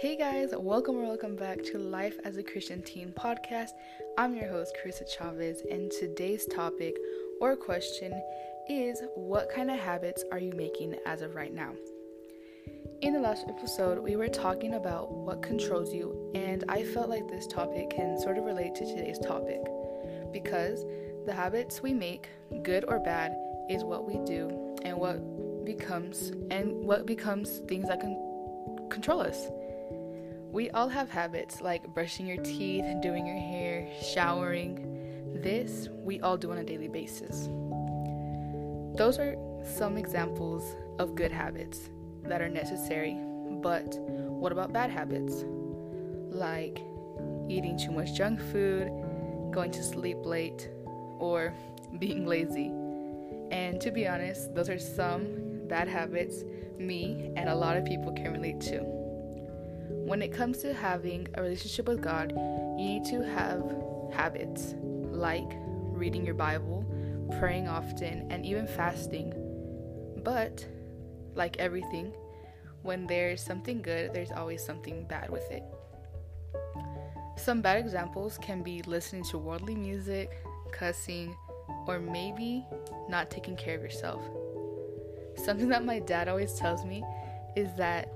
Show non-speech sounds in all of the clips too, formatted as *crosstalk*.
Hey guys, welcome or welcome back to Life as a Christian Teen podcast. I'm your host, Carissa Chavez, and today's topic or question is what kind of habits are you making as of right now? In the last episode, we were talking about what controls you, and I felt like this topic can sort of relate to today's topic because the habits we make, good or bad, is what we do and what becomes and what becomes things that can control us. We all have habits like brushing your teeth, doing your hair, showering. This we all do on a daily basis. Those are some examples of good habits that are necessary, but what about bad habits? Like eating too much junk food, going to sleep late, or *laughs* being lazy. And to be honest, those are some bad habits me and a lot of people can relate to. When it comes to having a relationship with God, you need to have habits like reading your Bible, praying often, and even fasting. But, like everything, when there's something good, there's always something bad with it. Some bad examples can be listening to worldly music, cussing, or maybe not taking care of yourself. Something that my dad always tells me is that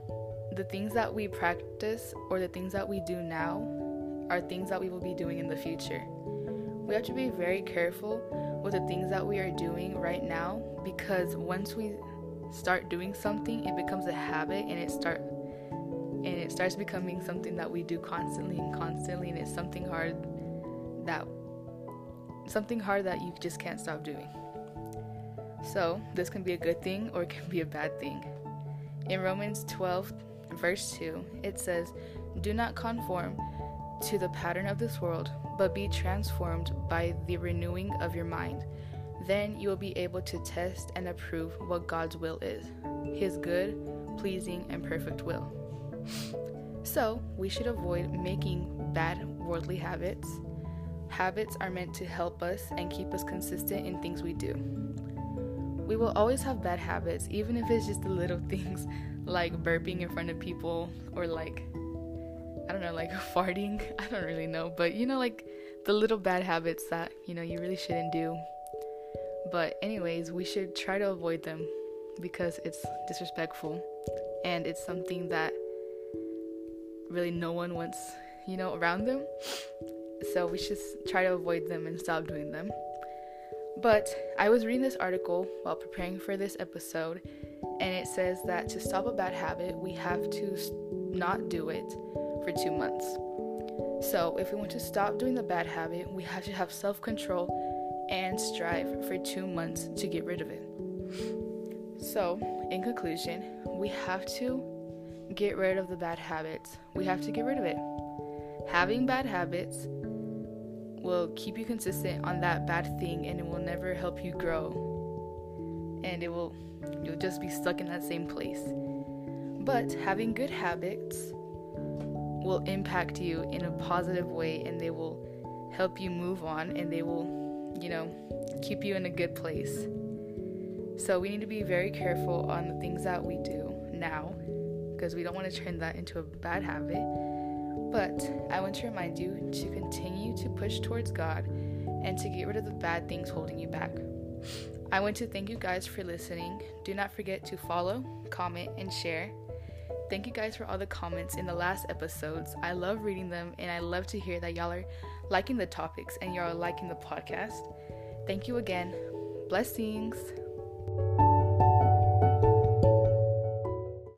the things that we practice or the things that we do now are things that we will be doing in the future. We have to be very careful with the things that we are doing right now because once we start doing something, it becomes a habit and it start and it starts becoming something that we do constantly and constantly and it's something hard that something hard that you just can't stop doing. So, this can be a good thing or it can be a bad thing. In Romans 12 verse 2, it says, Do not conform to the pattern of this world, but be transformed by the renewing of your mind. Then you will be able to test and approve what God's will is His good, pleasing, and perfect will. *laughs* So, we should avoid making bad worldly habits. Habits are meant to help us and keep us consistent in things we do. We will always have bad habits, even if it's just the little *laughs* things like burping in front of people or like I don't know, like *laughs* farting. *laughs* I don't really know, but you know, like the little bad habits that you know you really shouldn't do. But, anyways, we should try to avoid them because it's disrespectful and it's something that really no one wants, you know, around them. So, we should try to avoid them and stop doing them. But I was reading this article while preparing for this episode, and it says that to stop a bad habit, we have to not do it for two months. So, if we want to stop doing the bad habit, we have to have self control and strive for two months to get rid of it. So, in conclusion, we have to get rid of the bad habits. We have to get rid of it. Having bad habits will keep you consistent on that bad thing and it will never help you grow. And it will you'll just be stuck in that same place. But having good habits will impact you in a positive way and they will help you move on and they will, you know, keep you in a good place. So we need to be very careful on the things that we do now because we don't want to turn that into a bad habit but I want to remind you to continue to push towards God and to get rid of the bad things holding you back. I want to thank you guys for listening. Do not forget to follow, comment, and share. Thank you guys for all the comments in the last episodes. I love reading them and I love to hear that y'all are liking the topics and y'all are liking the podcast. Thank you again. Blessings.